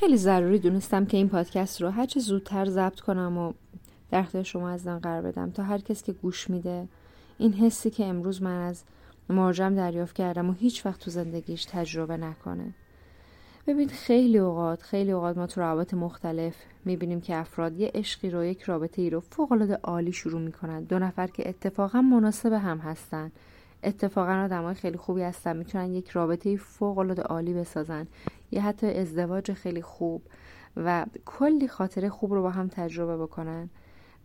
خیلی ضروری دونستم که این پادکست رو هرچه زودتر ضبط کنم و در اختیار شما از قرار بدم تا هر کس که گوش میده. این حسی که امروز من از مارجم دریافت کردم و هیچ وقت تو زندگیش تجربه نکنه. ببینید خیلی اوقات خیلی اوقات ما تو روابط مختلف می‌بینیم که افراد یه عشقی رو یک رابطه ای رو فوق العاده عالی شروع می‌کنن. دو نفر که اتفاقا مناسب هم هستن. اتفاقا آدمای خیلی خوبی هستن می‌تونن یک رابطه فوق العاده عالی بسازن. یا حتی ازدواج خیلی خوب و کلی خاطره خوب رو با هم تجربه بکنن.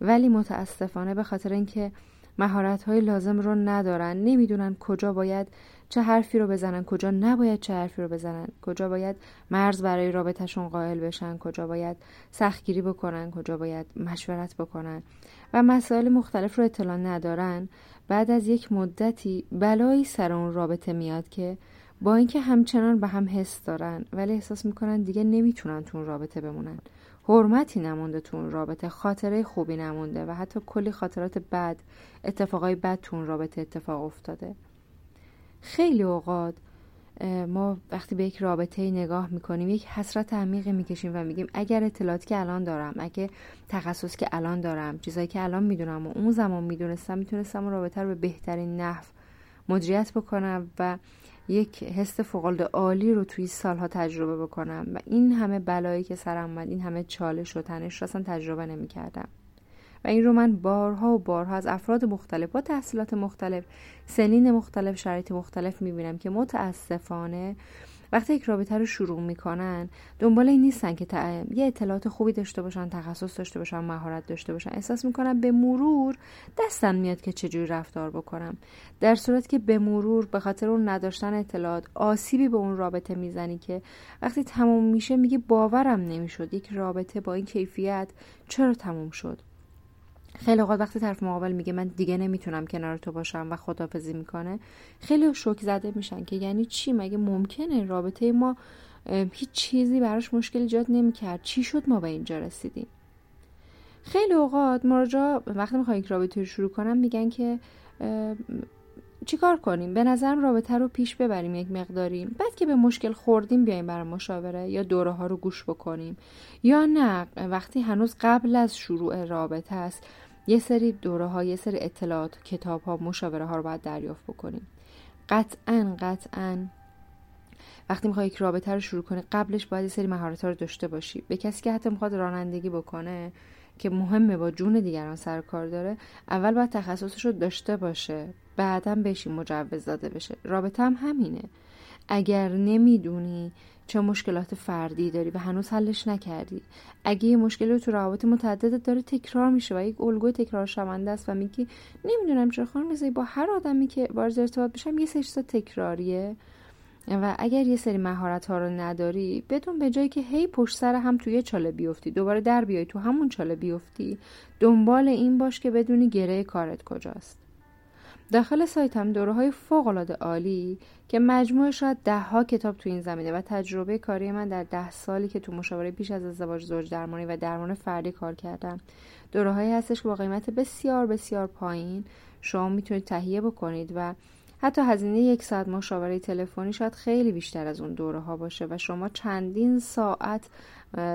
ولی متاسفانه به خاطر اینکه مهارت های لازم رو ندارن نمی‌دونن کجا باید چه حرفی رو بزنن کجا نباید چه حرفی رو بزنن کجا باید مرز برای رابطهشون قائل بشن کجا باید سختگیری بکنن کجا باید مشورت بکنن. و مسائل مختلف رو اطلاع ندارن. بعد از یک مدتی بلایی سر اون رابطه میاد که با اینکه همچنان به هم حس دارن ولی احساس می‌کنن دیگه نمی‌تونن تو رابطه بمونن. حرمتی نمونده تو اون رابطه خاطره خوبی نمونده و حتی کلی خاطرات بد اتفاقای بد تو اون رابطه اتفاق افتاده. خیلی اوقات ما وقتی به یک رابطه نگاه می‌کنیم یک حسرت عمیقی می‌کشیم و میگیم اگر اطلاعاتی که الان دارم اگه تخصص که الان دارم چیزایی که الان می‌دونم و اون زمان می‌دونستم می‌تونستم اون رابطه رو به بهترین نحو مدیریت بکنم و یک حس فوقالعاده عالی رو توی سالها تجربه بکنم و این همه بلایی که سرم اومد این همه چالش و تنش رو اصلا تجربه نمی‌کردم. و این رو من بارها و بارها از افراد مختلف با تحصیلات مختلف سنین مختلف شرایط مختلف می‌بینم که متاسفانه وقتی یک رابطه رو شروع می‌کنن دنبال این نیستن که یه اطلاعات خوبی داشته باشن تخصص داشته باشن مهارت داشته باشن. احساس می‌کنن به مرور دستم میاد که چجوری رفتار بکنم. در صورت که به مرور به خاطر اون نداشتن اطلاعات آسیبی به اون رابطه می‌زنی که وقتی تموم میشه میگه باورم نمی‌شد. یک رابطه با این کیفیت چرا تموم شد؟ خیلی اوقات وقتی طرف مقابل میگه من دیگه نمی‌تونم کنار تو باشم و خدافزی می‌کنه خیلی شوک زده میشن که یعنی چی؟ مگه ممکنه؟ رابطه ما هیچ چیزی براش مشکل ایجاد نمی‌کرد. چی شد ما به اینجا رسیدیم؟ خیلی اوقات مراجعا وقتی می‌خوان یک رابطه رو شروع کنم میگن که چیکار کنیم؟ به نظرم رابطه رو پیش ببریم یک مقداری. بعد که به مشکل خوردیم بیایم برای مشاوره یا دوره ها رو گوش بکنیم. یا نه وقتی هنوز قبل از شروع رابطه است یه سری دوره ها یه سری اطلاعات کتاب ها مشاوره ها رو باید دریافت بکنیم. قطعا قطعا وقتی می‌خوای یک رابطه رو شروع کنی قبلش باید یه سری مهارت ها رو داشته باشی. به کسی که حتی می‌خواد رانندگی بکنه که مهمه با جون دیگران سر کار داره اول باید تخصصش رو داشته باشه. بعدا بشی مجوز داده بشه. رابطه هم همینه. اگر نمی‌دونی چه مشکلات فردی داری و هنوز حلش نکردی اگه یه مشکلی تو روابط متعددت داره تکرار میشه و یک الگوی تکرار شونده است و میگی نمی‌دونم چرا خانم با هر آدمی که وارد ارتباط بشم یه سری تکراریه. و اگر یه سری مهارت ها رو نداری بدون به جایی که هی پشت سر هم توی چاله بیفتی دوباره در بیای تو همون چاله بیفتی دنبال این باش که بدونی گره کارت کجاست. داخل سایتم دوره های فوق العاده عالی که مجموع شاید ده ها کتاب تو این زمینه و تجربه کاری من در ده سالی که تو مشاوره پیش از ازدواج زوج درمانی و درمان فردی کار کردم. دوره هایی هستش که با قیمت بسیار بسیار پایین شما می‌تونید تهیه بکنید و حتی هزینه یک ساعت مشاوره تلفنی شاید خیلی بیشتر از اون دوره ها باشه و شما چندین ساعت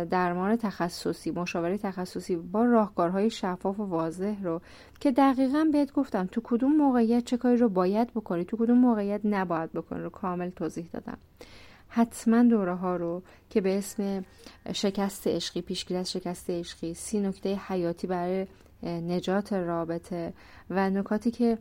درمان تخصصی مشاوره تخصصی با راهکارهای شفاف و واضح رو که دقیقا بهت گفتم تو کدوم موقعیت چه کاری رو باید بکنی تو کدوم موقعیت نباید بکنی رو کامل توضیح دادم. حتما دوره ها رو که به اسم شکست عشقی پیشگیری از شکست عشقی سی نکته حیاتی برای نجات رابطه و نکاتی که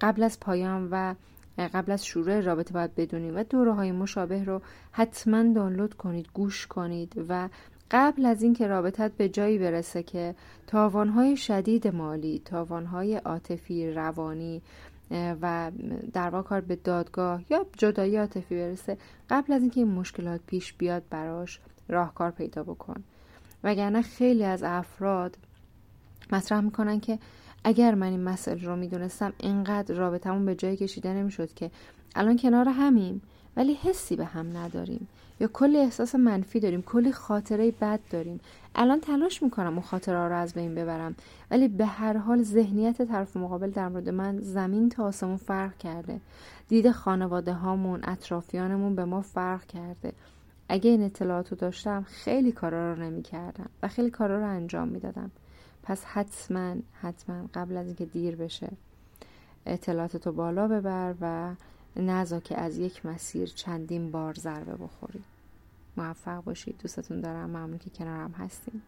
قبل از پایان و قبل از شروع رابطه باید بدونیم و دوره های مشابه رو حتما دانلود کنید گوش کنید و قبل از اینکه رابطت به جایی برسه که تاوانهای شدید مالی تاوانهای عاطفی روانی و در واقع کار به دادگاه یا جدایی عاطفی برسه قبل از اینکه این مشکلات پیش بیاد براش راهکار پیدا بکن. وگرنه خیلی از افراد مطرح می‌کنن که اگر من این مسئله رو می‌دونستم اینقدر رابطمون به جایی کشیده نمی‌شد که. الان کنار همیم ولی حسی به هم نداریم. یا کلی احساس منفی داریم کلی خاطره بد داریم. الان تلاش می‌کنم اون خاطره رو از بین ببرم. ولی به هر حال ذهنیت طرف مقابل در مورد من زمین تا آسمون فرق کرده. دید خانواده هامون اطرافیانمون به ما فرق کرده. اگه این اطلاعات داشتم خیلی کارا رو نمی کردم و خیلی کارا رو انجام می‌دادم. پس حتما حتما قبل از اینکه دیر بشه اطلاعاتتو بالا ببر و نزا که از یک مسیر چندین بار ضربه بخوری. موفق باشید دوستتون دارم. ممنون که کنارم هستیم